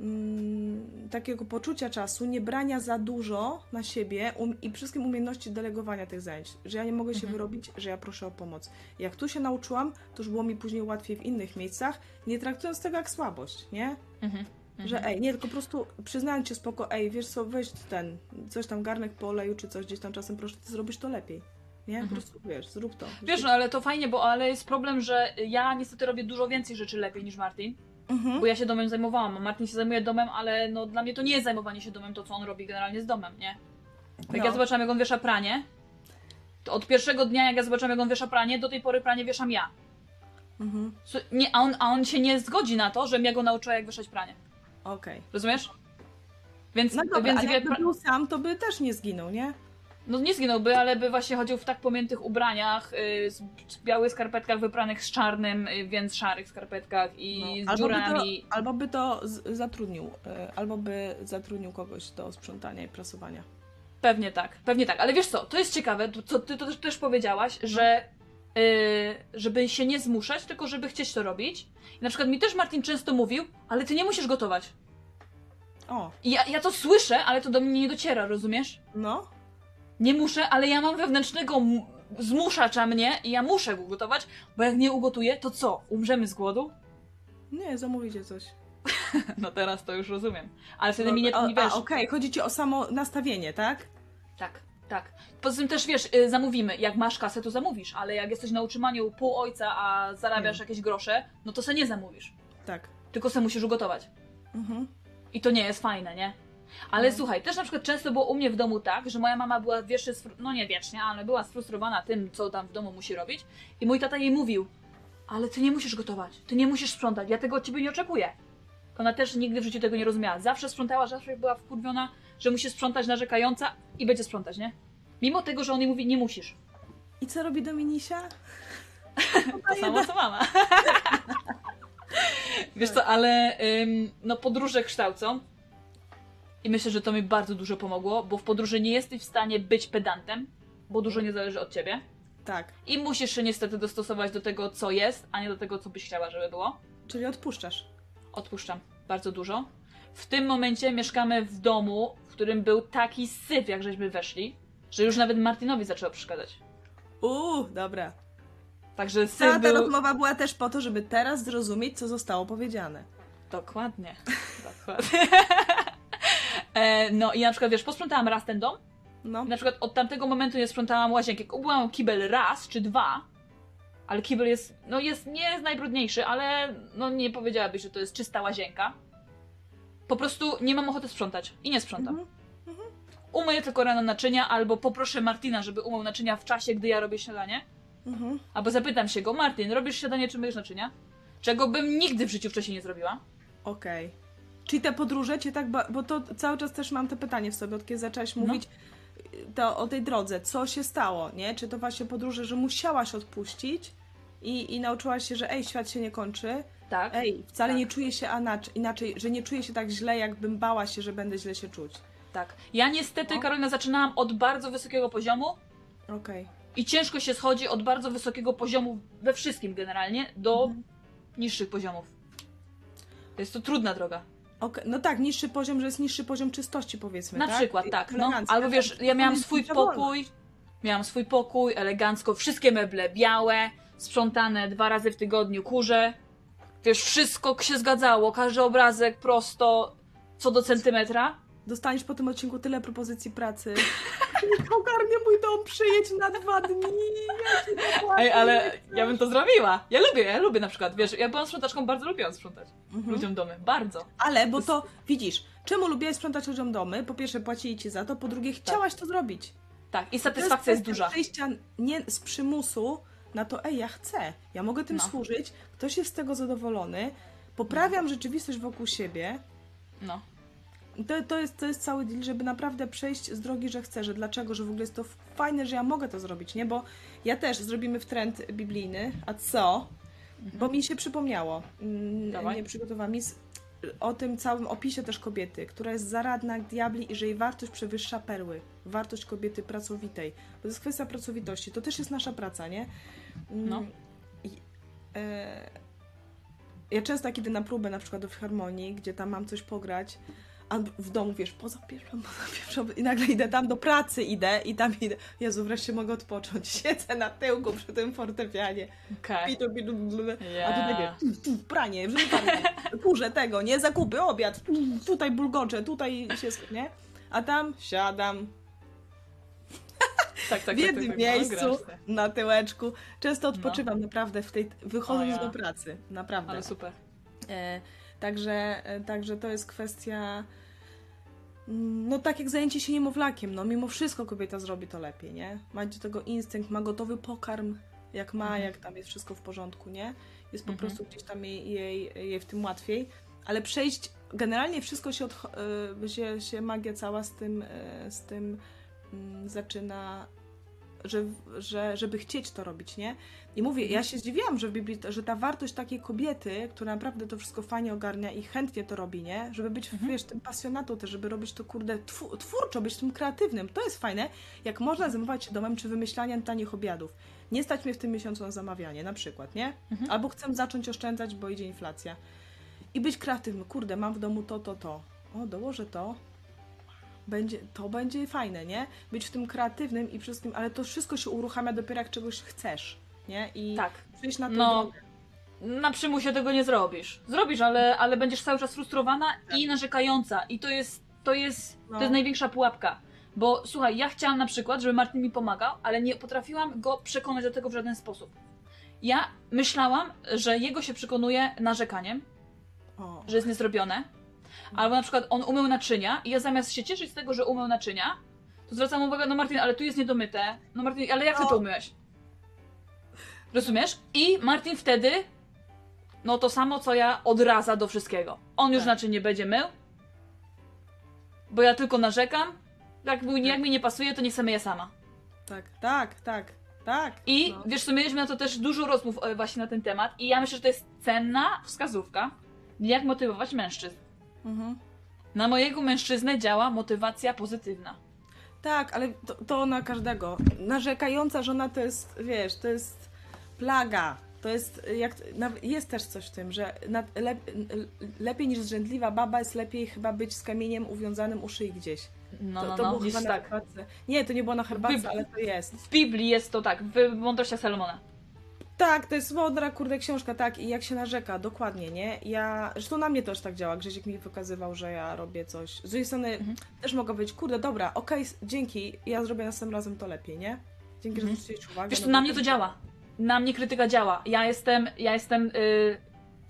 Speaker 2: Mm, takiego poczucia czasu, nie brania za dużo na siebie um, i wszystkim umiejętności delegowania tych zajęć. Że ja nie mogę się
Speaker 1: Mhm.
Speaker 2: wyrobić, że ja proszę o pomoc. Jak tu się nauczyłam, to już było mi później łatwiej w innych miejscach, nie traktując tego jak słabość, nie?
Speaker 1: Mhm. Mhm.
Speaker 2: Że ej, nie, tylko po prostu przyznając się spoko, ej, wiesz co, weź ten, coś tam garnek po oleju, czy coś gdzieś tam czasem, proszę, ty zrobisz to lepiej. Nie?
Speaker 1: Mhm.
Speaker 2: Po prostu, wiesz, zrób to.
Speaker 1: Wiesz, no ale to fajnie, bo ale jest problem, że ja niestety robię dużo więcej rzeczy lepiej niż Martin,
Speaker 2: Mhm.
Speaker 1: bo ja się domem zajmowałam, a Martin się zajmuje domem, ale no dla mnie to nie jest zajmowanie się domem to, co on robi generalnie z domem, nie? Jak
Speaker 2: No.
Speaker 1: ja zobaczyłam, jak on wiesza pranie, to od pierwszego dnia, jak ja zobaczyłam, jak on wiesza pranie, do tej pory pranie wieszam ja.
Speaker 2: Mhm.
Speaker 1: Su- Nie, a, on, a on się nie zgodzi na to, żebym ja go nauczyła, jak wieszać pranie.
Speaker 2: Okej.
Speaker 1: Rozumiesz? Więc,
Speaker 2: No dobra,
Speaker 1: więc
Speaker 2: ale jakby był sam, to by też nie zginął, nie?
Speaker 1: No nie zginąłby, ale by właśnie chodził w tak pamiętych ubraniach, y, z, z białych skarpetkach wypranych z czarnym, y, więc szarych skarpetkach i
Speaker 2: No.
Speaker 1: z
Speaker 2: Albo, by
Speaker 1: dziurami.
Speaker 2: to, albo by to z, zatrudnił, y, albo by zatrudnił kogoś do sprzątania i prasowania.
Speaker 1: Pewnie tak, pewnie tak. Ale wiesz co, to jest ciekawe, co ty to też, też powiedziałaś, że y, żeby się nie zmuszać, tylko żeby chcieć to robić. I na przykład mi też Martin często mówił, ale ty nie musisz gotować.
Speaker 2: O,
Speaker 1: I ja, ja to słyszę, ale to do mnie nie dociera, rozumiesz?
Speaker 2: no.
Speaker 1: Nie muszę, ale ja mam wewnętrznego zmuszacza mnie i ja muszę go gotować, bo jak nie ugotuję, to co? Umrzemy z głodu?
Speaker 2: Nie, zamówicie coś. [laughs]
Speaker 1: No teraz to już rozumiem. Ale wtedy mi nie,
Speaker 2: o,
Speaker 1: nie wiesz.
Speaker 2: A, okej, chodzi ci o samo nastawienie, tak?
Speaker 1: Tak, tak. Poza tym też wiesz, y, zamówimy. Jak masz kasę, to zamówisz, ale jak jesteś na utrzymaniu pół ojca, a zarabiasz
Speaker 2: Hmm.
Speaker 1: jakieś grosze, no to se nie zamówisz.
Speaker 2: Tak.
Speaker 1: Tylko se musisz ugotować.
Speaker 2: Mhm.
Speaker 1: I to nie jest fajne, nie? Ale słuchaj, też na przykład często było u mnie w domu tak, że moja mama była wiecznie, no nie wiecznie, ale była sfrustrowana tym, co tam w domu musi robić. I mój tata jej mówił, ale ty nie musisz gotować, ty nie musisz sprzątać, ja tego od ciebie nie oczekuję. Ona też nigdy w życiu tego nie rozumiała. Zawsze sprzątała, zawsze była wkurwiona, że musi sprzątać, narzekająca i będzie sprzątać, nie? Mimo tego, że on jej mówi, nie musisz.
Speaker 2: I co robi Dominisia? [laughs]
Speaker 1: To samo co mama. [laughs] Wiesz co, ale ym, no podróże kształcą i myślę, że to mi bardzo dużo pomogło, bo w podróży nie jesteś w stanie być pedantem, bo dużo nie zależy od ciebie
Speaker 2: Tak.
Speaker 1: i musisz się niestety dostosować do tego, co jest, a nie do tego, co byś chciała, żeby było.
Speaker 2: Czyli odpuszczasz.
Speaker 1: Odpuszczam bardzo dużo. W tym momencie mieszkamy w domu, w którym był taki syf, jak żeśmy weszli, że już nawet Martinowi zaczęło przeszkadzać.
Speaker 2: Uuu, dobra.
Speaker 1: Także syf
Speaker 2: Cała ta
Speaker 1: był...
Speaker 2: rozmowa była też po to, żeby teraz zrozumieć, co zostało powiedziane.
Speaker 1: Dokładnie. [laughs] Dokładnie. [laughs] e, no i na przykład, wiesz, posprzątałam raz ten dom
Speaker 2: No.
Speaker 1: na przykład od tamtego momentu nie sprzątałam łazienki. Umyłam kibel raz czy dwa, ale kibel jest, no jest, nie jest najbrudniejszy, ale no nie powiedziałabyś, że to jest czysta łazienka. Po prostu nie mam ochoty sprzątać i nie sprzątam.
Speaker 2: Mhm.
Speaker 1: Umyję tylko rano naczynia, albo poproszę Martina, żeby umył naczynia w czasie, gdy ja robię śniadanie.
Speaker 2: Mhm.
Speaker 1: Albo zapytam się go, Martin, robisz śniadanie czy myjesz naczynia? Czego bym nigdy w życiu wcześniej nie zrobiła.
Speaker 2: Okej. Czyli te podróże cię tak, bo to cały czas też mam te pytanie w sobie, od kiedy zaczęłaś
Speaker 1: No.
Speaker 2: mówić y, to o tej drodze, co się stało, nie? Czy to właśnie podróże, że musiałaś odpuścić i, i nauczyłaś się, że ej, świat się nie kończy,
Speaker 1: Tak.
Speaker 2: ej, wcale
Speaker 1: Tak.
Speaker 2: nie czuję się inaczej, że nie czuję się tak źle, jakbym bała się, że będę źle się czuć.
Speaker 1: Tak. Ja niestety,
Speaker 2: No.
Speaker 1: Karolina, zaczynałam od bardzo wysokiego poziomu
Speaker 2: Okej.
Speaker 1: I ciężko się schodzi od bardzo wysokiego poziomu we wszystkim generalnie do
Speaker 2: Mhm.
Speaker 1: niższych poziomów. Jest to trudna droga.
Speaker 2: Okej, No tak, niższy poziom, że jest niższy poziom czystości, powiedzmy.
Speaker 1: Na
Speaker 2: tak?
Speaker 1: przykład, tak. No. Albo wiesz, ja miałam swój pokój, miałam swój pokój, elegancko, wszystkie meble białe, sprzątane dwa razy w tygodniu, kurze. Wiesz, wszystko się zgadzało, każdy obrazek prosto, co do centymetra.
Speaker 2: Dostaniesz po tym odcinku tyle propozycji pracy. [laughs] Ogarnie mój dom, przyjedź na dwa dni. Ja.
Speaker 1: Ej, ale ja bym to zrobiła. Ja lubię, ja lubię na przykład, wiesz, ja byłam sprzątaczką, bardzo lubiłam sprzątać
Speaker 2: Mhm.
Speaker 1: ludziom domy, bardzo.
Speaker 2: Ale, bo to, widzisz, czemu lubiłaś sprzątać ludziom domy? Po pierwsze, płacili ci za to, po drugie, chciałaś to zrobić.
Speaker 1: Tak, i satysfakcja jest
Speaker 2: kwestia
Speaker 1: duża.
Speaker 2: przejścia nie z przymusu na to, ej, ja chcę, ja mogę tym
Speaker 1: No.
Speaker 2: służyć, ktoś jest z tego zadowolony, poprawiam rzeczywistość wokół siebie.
Speaker 1: No.
Speaker 2: To, to, jest, to jest cały deal, żeby naprawdę przejść z drogi, że chcę, że dlaczego, że w ogóle jest to fajne, że ja mogę to zrobić, nie? Bo ja też zrobimy w trend biblijny, a co? Bo mi się przypomniało, mm,
Speaker 1: Dawaj.
Speaker 2: nie przygotowałam o tym całym opisie też kobiety, która jest zaradna jak diabli i że jej wartość przewyższa perły. Wartość kobiety pracowitej. Bo to jest kwestia pracowitości. To też jest nasza praca, nie? Mm,
Speaker 1: No.
Speaker 2: I, e, ja często idę na próbę, na przykład do filharmonii, gdzie tam mam coś pograć, a w domu, wiesz, poza pierwszą, [laughs] poza pierwszą i nagle idę tam do pracy, idę i tam idę. Jezu, wreszcie mogę odpocząć. [laughs] Siedzę na tyłku przy tym fortepianie.
Speaker 1: Okej.
Speaker 2: Pitu, pitu, blu, blu. A
Speaker 1: Yeah.
Speaker 2: tutaj wiesz, tu, tu, pranie, wrzucanie, [laughs] kurze tego, nie, zakupy, obiad, tu, tutaj bulgocze, tutaj się, nie? A tam siadam
Speaker 1: Tak, tak,
Speaker 2: w
Speaker 1: tak,
Speaker 2: jednym
Speaker 1: tak, tak,
Speaker 2: miejscu,
Speaker 1: no, ty.
Speaker 2: na tyłeczku. Często odpoczywam naprawdę w tej, wychodząc do pracy, naprawdę.
Speaker 1: Ale super.
Speaker 2: E, także, e, także to jest kwestia. mm, No tak jak zajęcie się niemowlakiem, no mimo wszystko kobieta zrobi to lepiej, nie? Ma do tego instynkt, ma gotowy pokarm, jak ma,
Speaker 1: Mhm.
Speaker 2: jak tam jest wszystko w porządku, nie? Jest po
Speaker 1: Mhm.
Speaker 2: prostu gdzieś tam jej, jej, jej w tym łatwiej, ale przejść, generalnie wszystko się, odcho- y, się, się magia cała z tym, y, z tym mm, zaczyna, że, że, żeby chcieć to robić, nie? I mówię, ja się zdziwiłam, że w Biblii, że ta wartość takiej kobiety, która naprawdę to wszystko fajnie ogarnia i chętnie to robi, nie? Żeby być,
Speaker 1: Mhm.
Speaker 2: wiesz, tym pasjonatą też, żeby robić to, kurde, twórczo, być tym kreatywnym. To jest fajne, jak można zajmować się domem czy wymyślaniem tanich obiadów. Nie stać mnie w tym miesiącu na zamawianie, na przykład, nie?
Speaker 1: Mhm.
Speaker 2: Albo chcę zacząć oszczędzać, bo idzie inflacja. I być kreatywnym. Kurde, mam w domu to, to, to. O, dołożę to. Będzie, to będzie fajne, nie? Być w tym kreatywnym i wszystkim, ale to wszystko się uruchamia dopiero jak czegoś chcesz, nie? I
Speaker 1: Tak.
Speaker 2: przyjść na to
Speaker 1: No,
Speaker 2: drogę.
Speaker 1: na przymusie tego nie zrobisz. Zrobisz, ale, ale będziesz cały czas frustrowana i narzekająca. I to jest, to jest,
Speaker 2: No.
Speaker 1: to jest największa pułapka. Bo słuchaj, ja chciałam na przykład, żeby Martin mi pomagał, ale nie potrafiłam go przekonać do tego w żaden sposób. Ja myślałam, że jego się przekonuje narzekaniem,
Speaker 2: O,
Speaker 1: że jest niezrobione. Albo na przykład on umył naczynia i ja zamiast się cieszyć z tego, że umył naczynia, to zwracam uwagę, no Martin, ale tu jest niedomyte. No Martin, ale jak ty
Speaker 2: No.
Speaker 1: to umyłeś? Rozumiesz? I Martin wtedy, no to samo co ja, odraza do wszystkiego. On już
Speaker 2: Tak.
Speaker 1: naczyń nie będzie mył, bo ja tylko narzekam. Jak, mu- jak mi nie pasuje, to niech sobie myję sama.
Speaker 2: tak, tak, tak, tak.
Speaker 1: I
Speaker 2: no.
Speaker 1: wiesz co, mieliśmy na to też dużo rozmów e, właśnie na ten temat i ja myślę, że to jest cenna wskazówka, jak motywować mężczyzn.
Speaker 2: Mhm.
Speaker 1: Na mojego mężczyznę działa motywacja pozytywna.
Speaker 2: Tak, ale to, to na każdego. Narzekająca żona to jest, wiesz, to jest plaga. To jest, jak, jest też coś w tym, że lepiej niż zrzędliwa baba jest lepiej chyba być z kamieniem uwiązanym u szyi gdzieś.
Speaker 1: No,
Speaker 2: to,
Speaker 1: no,
Speaker 2: to
Speaker 1: no,
Speaker 2: było
Speaker 1: widzisz,
Speaker 2: chyba na
Speaker 1: tak.
Speaker 2: herbatce. Nie, to nie było na herbatce, ale to jest.
Speaker 1: W Biblii jest to tak, w mądrościach Salomona.
Speaker 2: Tak, to jest mądra, kurde, książka, tak, i jak się narzeka, dokładnie, nie? Ja, zresztą na mnie też tak działa, Grzeziek mi pokazywał, że ja robię coś. Z drugiej strony
Speaker 1: Mhm.
Speaker 2: też mogę być, kurde, dobra, okej, s- dzięki, ja zrobię następnym razem to lepiej, nie? Dzięki,
Speaker 1: Mhm.
Speaker 2: że zwróciłeś uwagę.
Speaker 1: Wiesz,
Speaker 2: no
Speaker 1: to
Speaker 2: bo
Speaker 1: na mnie to działa. Na mnie krytyka działa. Ja jestem, ja jestem, yy,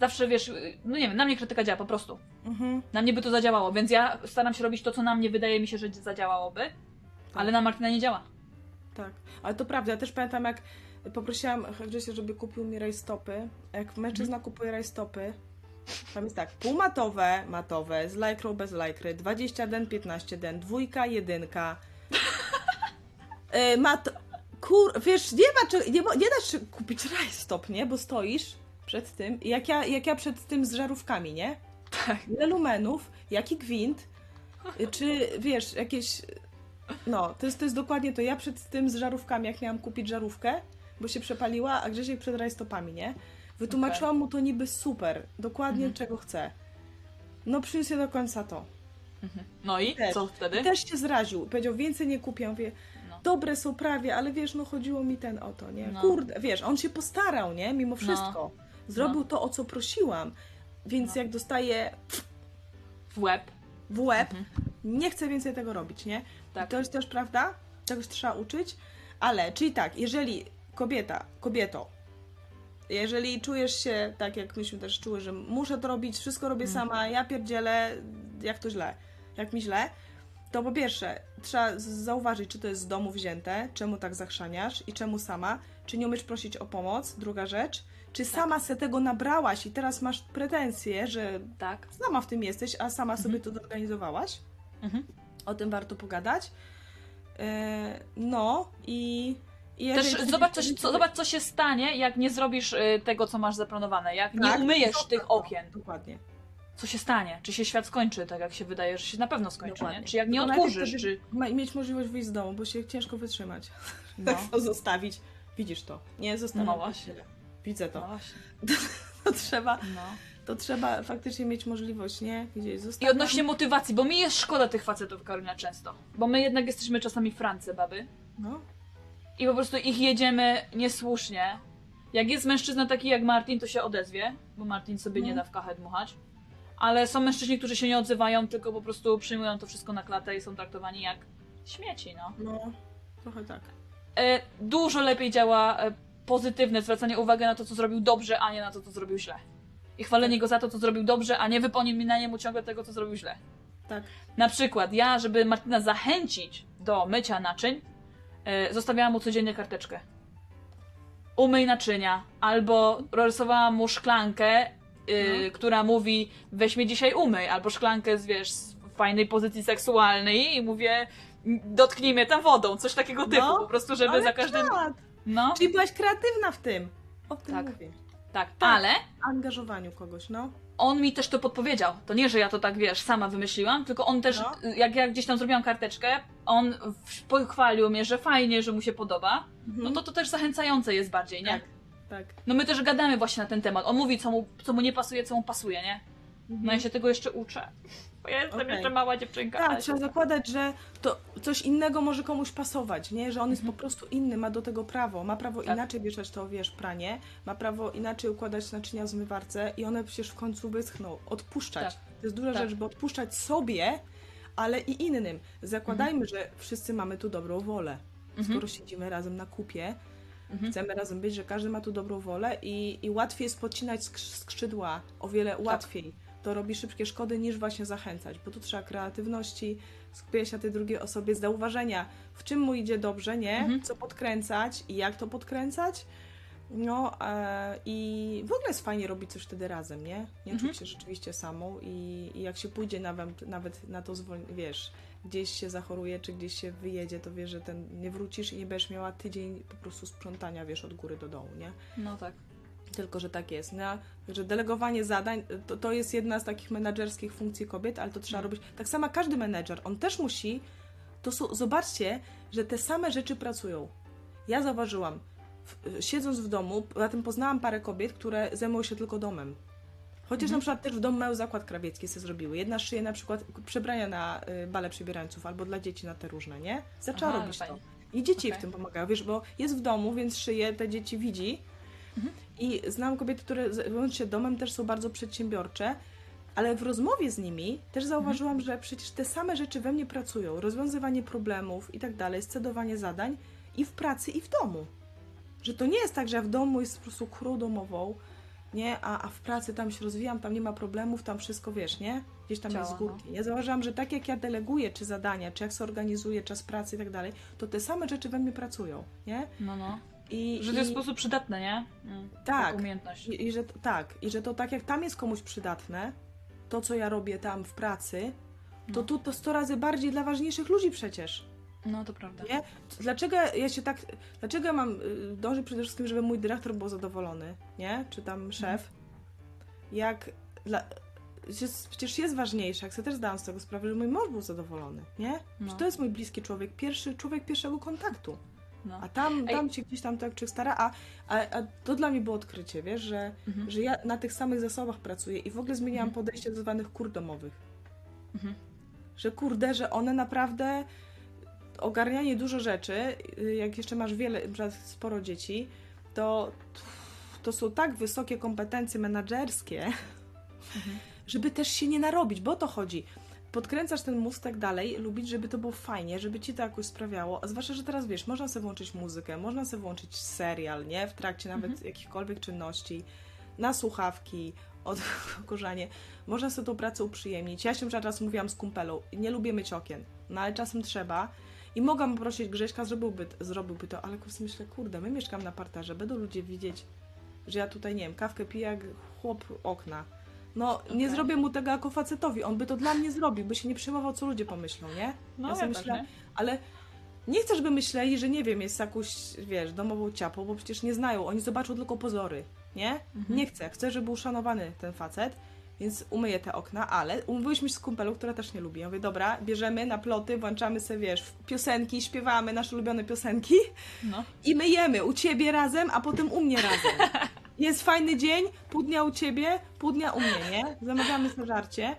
Speaker 1: zawsze wiesz, yy, no nie wiem, na mnie krytyka działa po prostu.
Speaker 2: Mhm.
Speaker 1: Na mnie by to zadziałało, więc ja staram się robić to, co na mnie wydaje mi się, że zadziałałoby, ale na Martina nie działa.
Speaker 2: Tak, ale to prawda. Ja też pamiętam, jak poprosiłam Grzesia, żeby kupił mi rajstopy. Jak mężczyzna
Speaker 1: Mhm.
Speaker 2: kupuje rajstopy, tam jest tak, półmatowe, matowe, z lajkrą, bez lajkry, 20 den, 15 den, dwójka, jedynka. E, mat... Kur... Wiesz, nie ma, czy... nie, nie da się kupić rajstop, nie? Bo stoisz przed tym, jak ja, jak ja przed tym z żarówkami, nie?
Speaker 1: Tak.
Speaker 2: Ile lumenów, jaki gwint, y, czy wiesz, jakieś No, to jest, to jest dokładnie to. Ja przed tym z żarówkami, jak miałam kupić żarówkę, bo się przepaliła, a Grzesiek przed rajstopami, nie? Wytłumaczyłam mu to niby super, dokładnie
Speaker 1: Mhm.
Speaker 2: czego chce. No przyniósł do końca to.
Speaker 1: No i
Speaker 2: Też.
Speaker 1: co wtedy?
Speaker 2: I też się zraził. Powiedział, więcej nie kupię. Mówię,
Speaker 1: No.
Speaker 2: dobre są prawie, ale wiesz, no chodziło mi ten o to, nie?
Speaker 1: No.
Speaker 2: Kurde, wiesz, on się postarał, nie? Mimo wszystko. Zrobił to, o co prosiłam. Więc
Speaker 1: No.
Speaker 2: jak dostaje
Speaker 1: W łeb.
Speaker 2: w łeb,
Speaker 1: Mhm.
Speaker 2: nie chcę więcej tego robić, nie?
Speaker 1: Tak.
Speaker 2: I to jest też prawda, czegoś trzeba uczyć, ale, czyli tak, jeżeli kobieta, kobieto, jeżeli czujesz się tak, jak myśmy też czuły, że muszę to robić, wszystko robię
Speaker 1: Mhm.
Speaker 2: sama, ja pierdzielę, jak to źle, jak mi źle, to po pierwsze, trzeba zauważyć, czy to jest z domu wzięte, czemu tak zachrzaniasz i czemu sama, czy nie umiesz prosić o pomoc, druga rzecz, czy
Speaker 1: Tak.
Speaker 2: sama se tego nabrałaś i teraz masz pretensje, że
Speaker 1: Tak.
Speaker 2: sama w tym jesteś, a sama sobie to zorganizowałaś.
Speaker 1: Mhm.
Speaker 2: O tym warto pogadać. E, No i. i jeżeli
Speaker 1: Też zobacz co, zobacz, co się stanie, jak nie zrobisz y, tego, co masz zaplanowane. Jak
Speaker 2: Tak,
Speaker 1: nie umyjesz
Speaker 2: to-
Speaker 1: tych okien.
Speaker 2: Dokładnie.
Speaker 1: Co się stanie? Czy się świat skończy, tak jak się wydaje, że się na pewno skończy,
Speaker 2: Dokładnie.
Speaker 1: nie? Czy jak nie odkurzysz,
Speaker 2: wtedy
Speaker 1: czy...
Speaker 2: Mieć możliwość wyjść z domu, bo się ciężko wytrzymać.
Speaker 1: No, [laughs]
Speaker 2: Tak to zostawić. Widzisz to. Nie zostawić.
Speaker 1: No.
Speaker 2: Widzę
Speaker 1: no
Speaker 2: to. [laughs] To trzeba,
Speaker 1: No.
Speaker 2: to trzeba faktycznie mieć możliwość, nie? Gdzieś
Speaker 1: I
Speaker 2: zostawiam.
Speaker 1: odnośnie motywacji, bo mi jest szkoda tych facetów, Karolina, często. Bo my jednak jesteśmy czasami France, baby.
Speaker 2: No.
Speaker 1: I po prostu ich jedziemy niesłusznie. Jak jest mężczyzna taki jak Martin, to się odezwie, bo Martin sobie nie
Speaker 2: No.
Speaker 1: da w kachę dmuchać. Ale są mężczyźni, którzy się nie odzywają, tylko po prostu przyjmują to wszystko na klatę i są traktowani jak śmieci, no.
Speaker 2: No. Trochę tak.
Speaker 1: E, dużo lepiej działa e, pozytywne zwracanie uwagi na to, co zrobił dobrze, a nie na to, co zrobił źle. I chwalenie go za to, co zrobił dobrze, a nie wypominanie mu ciągle tego, co zrobił źle.
Speaker 2: Tak.
Speaker 1: Na przykład ja, żeby Martina zachęcić do mycia naczyń, zostawiałam mu codziennie karteczkę. Umyj naczynia. Albo rysowałam mu szklankę, e,
Speaker 2: No.
Speaker 1: która mówi weź mnie dzisiaj umyj. Albo szklankę z, wiesz, z fajnej pozycji seksualnej i mówię dotknij mnie tam wodą. Coś takiego typu.
Speaker 2: No,
Speaker 1: po prostu, żeby za każdym...
Speaker 2: Tak.
Speaker 1: No,
Speaker 2: Czyli byłaś kreatywna w tym. O tym
Speaker 1: Tak.
Speaker 2: mówię.
Speaker 1: tak.
Speaker 2: tak.
Speaker 1: Ale
Speaker 2: Angażowaniu kogoś, no.
Speaker 1: On mi też to podpowiedział. To nie, że ja to tak, wiesz, sama wymyśliłam, tylko on też,
Speaker 2: No.
Speaker 1: jak ja gdzieś tam zrobiłam karteczkę, on pochwalił mnie, że fajnie, że mu się podoba. No to to też zachęcające jest bardziej, nie?
Speaker 2: Mhm. Tak. tak.
Speaker 1: No my też gadamy właśnie na ten temat. On mówi, co mu, co mu nie pasuje, co mu pasuje, nie? No ja się tego jeszcze uczę. Bo ja jestem
Speaker 2: Okej.
Speaker 1: jeszcze mała dziewczynka.
Speaker 2: Tak, trzeba zakładać, że to coś innego może komuś pasować, nie? Że on jest
Speaker 1: Mhm.
Speaker 2: po prostu inny, ma do tego prawo. Ma prawo
Speaker 1: Tak.
Speaker 2: inaczej wieszać to, wiesz, pranie, ma prawo inaczej układać naczynia w zmywarce i one przecież w końcu wyschną. Odpuszczać.
Speaker 1: Tak.
Speaker 2: To jest duża
Speaker 1: Tak.
Speaker 2: rzecz, bo odpuszczać sobie, ale i innym. Zakładajmy, że wszyscy mamy tu dobrą wolę.
Speaker 1: Mhm.
Speaker 2: Skoro siedzimy razem na kupie,
Speaker 1: Mhm.
Speaker 2: chcemy razem być, że każdy ma tu dobrą wolę i, i łatwiej jest podcinać skrz- skrzydła, o wiele
Speaker 1: Tak.
Speaker 2: łatwiej. To robi szybkie szkody niż właśnie zachęcać, bo tu trzeba kreatywności, skupienia się na tej drugiej osobie, zauważenia, w czym mu idzie dobrze, nie?
Speaker 1: Mhm.
Speaker 2: Co podkręcać i jak to podkręcać. No e, i w ogóle jest fajnie robić coś wtedy razem, nie? Nie
Speaker 1: Mhm.
Speaker 2: czuć się rzeczywiście samą i, i jak się pójdzie nawet, nawet na to zwolnienie, wiesz, gdzieś się zachoruje, czy gdzieś się wyjedzie, to wiesz, że ten nie wrócisz i nie będziesz miała tydzień po prostu sprzątania, wiesz, od góry do dołu, nie?
Speaker 1: No tak.
Speaker 2: Tylko, że tak jest. No, że delegowanie zadań to, to jest jedna z takich menedżerskich funkcji kobiet, ale to trzeba
Speaker 1: Mm.
Speaker 2: robić. Tak samo każdy menedżer, on też musi. To są, zobaczcie, że te same rzeczy pracują. Ja zauważyłam, w, siedząc w domu, poza tym poznałam parę kobiet, które zajmują się tylko domem. Chociaż
Speaker 1: Mhm.
Speaker 2: na przykład też w domu mały zakład krawiecki sobie zrobiły. Jedna szyje na przykład przebrania na y, bale przebierańców albo dla dzieci na te różne, nie? Zaczęła
Speaker 1: Aha,
Speaker 2: robić
Speaker 1: fajnie.
Speaker 2: to. I dzieci
Speaker 1: Okej.
Speaker 2: w tym pomagają, wiesz, bo jest w domu, więc szyje, te dzieci widzi.
Speaker 1: Mhm.
Speaker 2: I znam kobiety, które zajmując się domem też są bardzo przedsiębiorcze, ale w rozmowie z nimi też zauważyłam,
Speaker 1: Mhm.
Speaker 2: że przecież te same rzeczy we mnie pracują. Rozwiązywanie problemów i tak dalej, scedowanie zadań i w pracy, i w domu. Że to nie jest tak, że ja w domu jest po prostu królą domową, nie? A, a w pracy tam się rozwijam, tam nie ma problemów, tam wszystko wiesz, nie? Gdzieś tam jest z górki. Ja zauważyłam, że tak jak ja deleguję, czy zadania, czy jak się organizuję czas pracy i tak dalej, to te same rzeczy we mnie pracują, nie?
Speaker 1: No, no.
Speaker 2: I,
Speaker 1: Że to jest
Speaker 2: i-
Speaker 1: w sposób przydatny, nie? Mm,
Speaker 2: Tak.
Speaker 1: umiejętność.
Speaker 2: i, I że to- tak, i że to tak jak tam jest komuś przydatne, to co ja robię tam w pracy, to
Speaker 1: No.
Speaker 2: tu to 100 razy bardziej dla ważniejszych ludzi przecież.
Speaker 1: No to prawda.
Speaker 2: Nie? Dlaczego ja się tak. Dlaczego ja mam y, dążyć przede wszystkim, żeby mój dyrektor był zadowolony, nie? Czy tam szef? Jak. Dla, jest, przecież jest ważniejsze, jak sobie też zdałam z tego sprawę, że mój mąż był zadowolony, nie?
Speaker 1: No.
Speaker 2: Że to jest mój bliski człowiek, pierwszy człowiek pierwszego kontaktu.
Speaker 1: No.
Speaker 2: A tam,
Speaker 1: Ej.
Speaker 2: tam się gdzieś tam tak czy stara, a, a, a to dla mnie było odkrycie, wiesz, że,
Speaker 1: Mhm.
Speaker 2: że ja na tych samych zasobach pracuję i w ogóle zmieniłam
Speaker 1: Mhm.
Speaker 2: podejście do zwanych kur domowych.
Speaker 1: Mhm.
Speaker 2: Że kurde, że one naprawdę ogarnianie dużo rzeczy, y, jak jeszcze masz wiele, sporo dzieci, to, to są tak wysokie kompetencje menedżerskie,
Speaker 1: Mhm.
Speaker 2: żeby też się nie narobić, bo o to chodzi. Podkręcasz ten mózg tak dalej, lubić, żeby to było fajnie, żeby ci to jakoś sprawiało. A zwłaszcza, że teraz wiesz, można sobie włączyć muzykę, można sobie włączyć serial, nie? W trakcie nawet
Speaker 1: Mhm.
Speaker 2: jakichkolwiek czynności, na słuchawki, [laughs] odkurzanie. Można sobie tą pracę uprzyjemnić. Ja się na mówiłam z kumpelą, nie lubię myć okien, no ale czasem trzeba. I mogłam prosić Grześka, zrobiłby, zrobiłby to, ale kurczę, myślę, kurde, my mieszkam na parterze, będą ludzie widzieć, że ja tutaj, nie wiem, kawkę piję jak chłop okna. No, nie
Speaker 1: Okej.
Speaker 2: zrobię mu tego jako facetowi. On by to dla mnie zrobił, by się nie przejmował, co ludzie pomyślą, nie?
Speaker 1: No
Speaker 2: ja
Speaker 1: ja
Speaker 2: sobie
Speaker 1: tak,
Speaker 2: myślę,
Speaker 1: nie?
Speaker 2: ale nie chcę, żeby myśleli, że nie wiem, jest jakąś, wiesz, domową ciapą, bo przecież nie znają. Oni zobaczą tylko pozory, nie?
Speaker 1: Mhm.
Speaker 2: Nie chcę. Chcę, żeby był szanowany ten facet, więc umyję te okna, ale umówiłyśmy się z kumpelą, która też nie lubi. Ja mówię, dobra, bierzemy na ploty, włączamy sobie, wiesz, piosenki, śpiewamy nasze ulubione piosenki
Speaker 1: No.
Speaker 2: i myjemy u ciebie razem, a potem u mnie razem. [laughs] Jest fajny dzień, pół dnia u ciebie, pół dnia u mnie, nie? Zamawiamy sobie żarcie.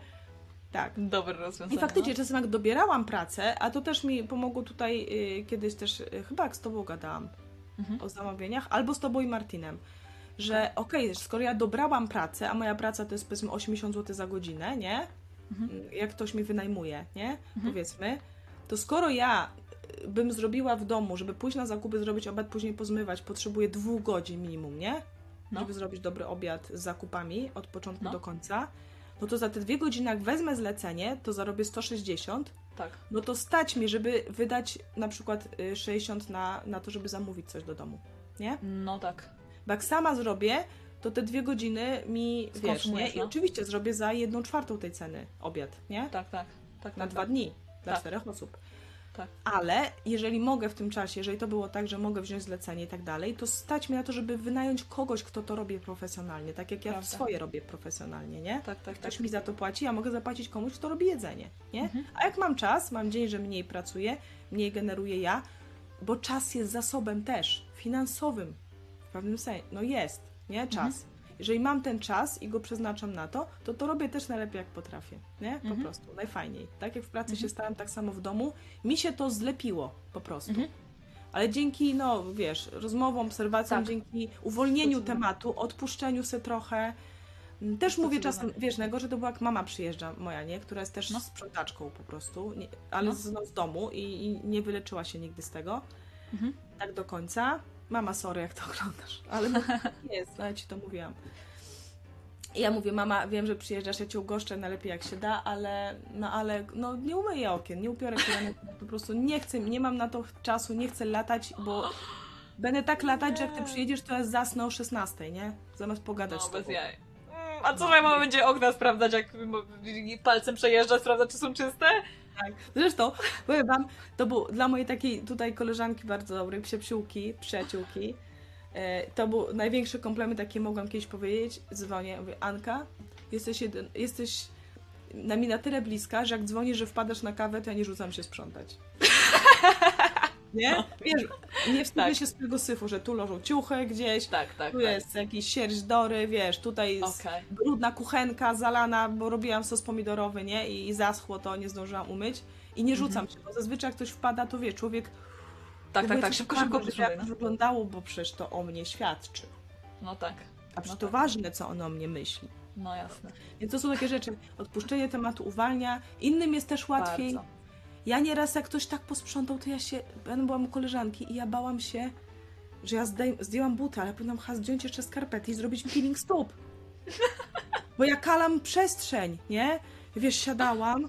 Speaker 2: Tak.
Speaker 1: Dobre rozwiązanie.
Speaker 2: I faktycznie czasem jak dobierałam pracę, a to też mi pomogło tutaj y, kiedyś też, y, chyba jak z tobą gadałam
Speaker 1: Mhm.
Speaker 2: o zamówieniach, albo z tobą i Martinem, że okej, skoro ja dobrałam pracę, a moja praca to jest powiedzmy 80 zł za godzinę, nie?
Speaker 1: Mhm.
Speaker 2: Jak ktoś mi wynajmuje, nie?
Speaker 1: Mhm.
Speaker 2: Powiedzmy, to skoro ja y, bym zrobiła w domu, żeby pójść na zakupy, zrobić obiad, później pozmywać, potrzebuję dwóch godzin minimum, nie?
Speaker 1: No.
Speaker 2: Żeby zrobić dobry obiad z zakupami od początku
Speaker 1: No.
Speaker 2: do końca, no to za te dwie godziny, jak wezmę zlecenie, to zarobię 160,
Speaker 1: Tak.
Speaker 2: no to stać mi, żeby wydać na przykład y, 60 na, na to, żeby zamówić coś do domu, nie?
Speaker 1: No tak.
Speaker 2: Bo jak sama zrobię, to te dwie godziny mi, wiesz, nie? I
Speaker 1: no.
Speaker 2: oczywiście zrobię za jedną czwartą tej ceny obiad, nie?
Speaker 1: Tak, tak. tak
Speaker 2: Na
Speaker 1: tak,
Speaker 2: dwa
Speaker 1: tak.
Speaker 2: dni dla
Speaker 1: Tak.
Speaker 2: czterech osób.
Speaker 1: Tak.
Speaker 2: Ale jeżeli mogę w tym czasie, jeżeli to było tak, że mogę wziąć zlecenie i tak dalej, to stać mi na to, żeby wynająć kogoś, kto to robi profesjonalnie, tak jak ja
Speaker 1: Prawda.
Speaker 2: swoje robię profesjonalnie, nie?
Speaker 1: Tak, tak, tak.
Speaker 2: Ktoś mi za to płaci, ja mogę zapłacić komuś, kto robi jedzenie, nie?
Speaker 1: Mhm.
Speaker 2: A jak mam czas, mam dzień, że mniej pracuję, mniej generuję ja, bo czas jest zasobem też finansowym w pewnym sensie. No jest, nie? Czas.
Speaker 1: Mhm.
Speaker 2: Jeżeli mam ten czas i go przeznaczam na to, to to robię też najlepiej jak potrafię, nie? Po
Speaker 1: Mhm.
Speaker 2: prostu, najfajniej. Tak jak w pracy
Speaker 1: Mhm.
Speaker 2: się starałam, tak samo w domu. Mi się to zlepiło po prostu.
Speaker 1: Mhm.
Speaker 2: Ale dzięki, no wiesz, rozmowom, obserwacjom,
Speaker 1: Tak.
Speaker 2: dzięki uwolnieniu tematu, odpuszczeniu se trochę. Mm, Też mówię czasem, wiesz, najgorzej to była jak mama przyjeżdża, moja, nie? Która jest też
Speaker 1: No.
Speaker 2: sprzątaczką po prostu, nie, ale
Speaker 1: No.
Speaker 2: z, no, z domu i, i nie wyleczyła się nigdy z tego.
Speaker 1: Mhm.
Speaker 2: Tak do końca. Mama, sorry, jak to oglądasz, ale no, jest, no, ja ci to mówiłam. I ja mówię, mama, wiem, że przyjeżdżasz, ja cię ugoszczę najlepiej jak się da, ale no ale no nie umyję okien, nie upiorę kolanek, po prostu nie chcę, nie mam na to czasu, nie chcę latać, bo będę tak latać, że jak ty przyjedziesz, to ja zasnę o 16, nie? Zamiast pogadać
Speaker 1: No,
Speaker 2: z
Speaker 1: bez
Speaker 2: tobą.
Speaker 1: jaj. Mm, A co moja mama będzie okna sprawdzać, jak palcem przejeżdża, sprawdza, czy są czyste?
Speaker 2: Tak. Zresztą, powiem wam, to był dla mojej takiej tutaj koleżanki bardzo dobrej, psiepsiłki, przyjaciółki, e, to był największy komplement, jaki mogłam kiedyś powiedzieć. Dzwonię, mówię, Anka, jesteś, jesteś na mi na tyle bliska, że jak dzwonisz, że wpadasz na kawę, to ja nie rzucam się sprzątać. Nie? Wiesz, nie wstydzę
Speaker 1: Tak.
Speaker 2: się z tego syfu, że tu leżą ciuchy gdzieś,
Speaker 1: Tak, tak,
Speaker 2: tu
Speaker 1: tak.
Speaker 2: jest jakiś sierść dory, wiesz, tutaj jest
Speaker 1: Okej.
Speaker 2: brudna kuchenka zalana, bo robiłam sos pomidorowy, nie? I, i zaschło to, nie zdążyłam umyć. I nie rzucam się, bo zazwyczaj jak ktoś wpada, to wie, człowiek...
Speaker 1: Tak, tak, tak, szybko, szybko
Speaker 2: żeby jak
Speaker 1: no.
Speaker 2: wyglądało, bo przecież to o mnie świadczy.
Speaker 1: No tak,
Speaker 2: A przecież
Speaker 1: No
Speaker 2: to
Speaker 1: tak.
Speaker 2: ważne, co on o mnie myśli.
Speaker 1: no jasne.
Speaker 2: Więc to są takie rzeczy. Odpuszczenie tematu uwalnia. Innym jest też łatwiej.
Speaker 1: Bardzo.
Speaker 2: Ja nieraz jak ktoś tak posprzątał, to ja się... Ja byłam u koleżanki i ja bałam się, że ja zdej, zdjęłam buty, ale powinnam chyba zdjąć jeszcze skarpety i zrobić peeling stóp. [laughs] Bo ja kalam przestrzeń, nie? Wiesz, siadałam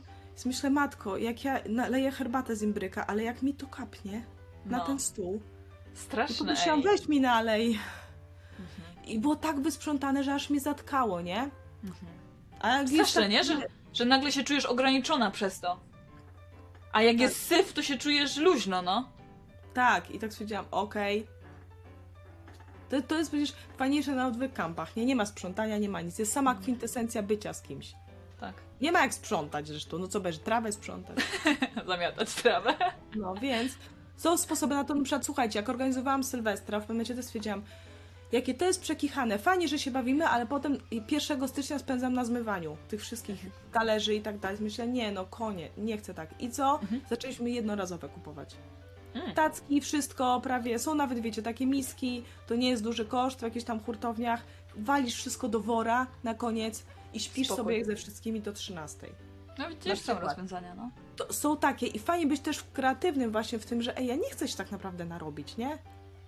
Speaker 2: i myślę, matko, jak ja naleję herbatę z imbryka, ale jak mi to kapnie na
Speaker 1: No.
Speaker 2: ten stół, to
Speaker 1: Straszne,
Speaker 2: poprosiłam,
Speaker 1: ej.
Speaker 2: weź mi nalej.
Speaker 1: Mhm.
Speaker 2: I było tak wysprzątane, że aż mnie zatkało, nie?
Speaker 1: Mhm.
Speaker 2: A
Speaker 1: Straszne, nie? Że, że nagle się czujesz ograniczona przez to. A jak
Speaker 2: Tak.
Speaker 1: jest syf, to się czujesz luźno, no.
Speaker 2: Tak, i tak stwierdziłam, okej. To, to jest przecież fajniejsze na odwyk kampach, nie? Nie ma sprzątania, nie ma nic. Jest sama kwintesencja bycia z kimś.
Speaker 1: Tak.
Speaker 2: Nie ma jak sprzątać zresztą, no co będziesz, trawę sprzątać. [laughs]
Speaker 1: Zamiatać trawę.
Speaker 2: No więc są sposoby na to, na przykład słuchajcie, jak organizowałam Sylwestra, w pewnym momencie też stwierdziłam, jakie to jest przekichane, fajnie, że się bawimy, ale potem 1 stycznia spędzam na zmywaniu tych wszystkich talerzy i tak dalej. Myślę, nie no, konie, nie chcę tak. I co?
Speaker 1: Mhm.
Speaker 2: Zaczęliśmy jednorazowe kupować.
Speaker 1: Mm.
Speaker 2: Tacki, wszystko prawie, są nawet, wiecie, takie miski, to nie jest duży koszt w jakichś tam hurtowniach, walisz wszystko do wora na koniec i śpisz
Speaker 1: Spoko.
Speaker 2: sobie ze wszystkimi do 13.
Speaker 1: No widzisz, są rozwiązania, no.
Speaker 2: To są takie i fajnie być też kreatywnym właśnie w tym, że ej, ja nie chcę się tak naprawdę narobić, nie?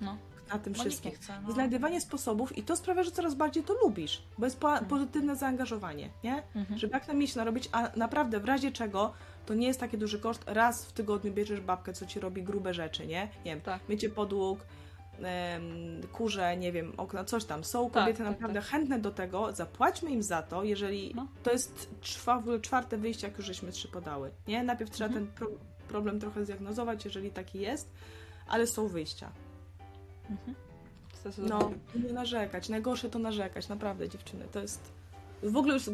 Speaker 1: No,
Speaker 2: Na tym wszystkim.
Speaker 1: chce,
Speaker 2: I
Speaker 1: no.
Speaker 2: znajdywanie sposobów i to sprawia, że coraz bardziej to lubisz, bo jest po- pozytywne zaangażowanie, nie?
Speaker 1: Mhm.
Speaker 2: Żeby jak najmniej się narobić, a naprawdę w razie czego to nie jest taki duży koszt, raz w tygodniu bierzesz babkę, co ci robi grube rzeczy, nie? Nie wiem,
Speaker 1: Tak.
Speaker 2: mycie podłóg, kurze, nie wiem, okna, coś tam. Są
Speaker 1: Tak,
Speaker 2: kobiety
Speaker 1: tak,
Speaker 2: naprawdę
Speaker 1: tak.
Speaker 2: chętne do tego, zapłaćmy im za to, jeżeli
Speaker 1: No.
Speaker 2: to jest czwa, czwarte wyjście, jak już żeśmy trzy podały, nie? Najpierw trzeba
Speaker 1: Mhm.
Speaker 2: ten pro, problem trochę zdiagnozować, jeżeli taki jest, ale są wyjścia.
Speaker 1: Mhm.
Speaker 2: No, nie narzekać. Najgorsze to narzekać, naprawdę, dziewczyny. To jest. W ogóle już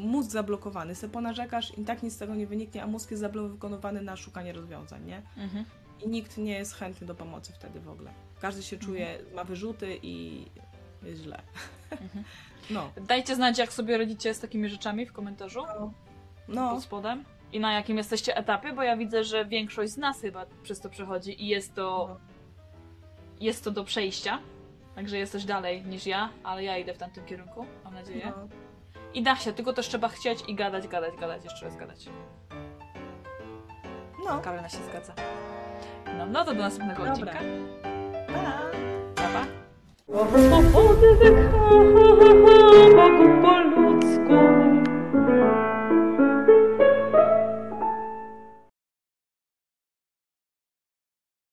Speaker 2: mózg zablokowany. Se ponarzekasz i tak nic z tego nie wyniknie, a mózg jest zablokowany na szukanie rozwiązań, nie?
Speaker 1: Mhm.
Speaker 2: I nikt nie jest chętny do pomocy wtedy w ogóle. Każdy się czuje, ma wyrzuty i jest źle.
Speaker 1: Mhm. [laughs]
Speaker 2: No.
Speaker 1: Dajcie znać, jak sobie radzicie z takimi rzeczami w komentarzu
Speaker 2: No.
Speaker 1: pod spodem. I na jakim jesteście etapie, bo ja widzę, że większość z nas chyba przez to przechodzi i jest to,
Speaker 2: No
Speaker 1: jest to do przejścia, także jesteś dalej niż ja, ale ja idę w tamtym kierunku, mam nadzieję.
Speaker 2: No.
Speaker 1: I da się, tylko też trzeba chcieć i gadać, gadać, gadać, jeszcze raz gadać.
Speaker 2: No.
Speaker 1: Karolina się zgadza. No, no to do następnego
Speaker 2: Dobra.
Speaker 1: odcinka.
Speaker 2: Pa!
Speaker 1: Pa! Swobody wychowa po ludzku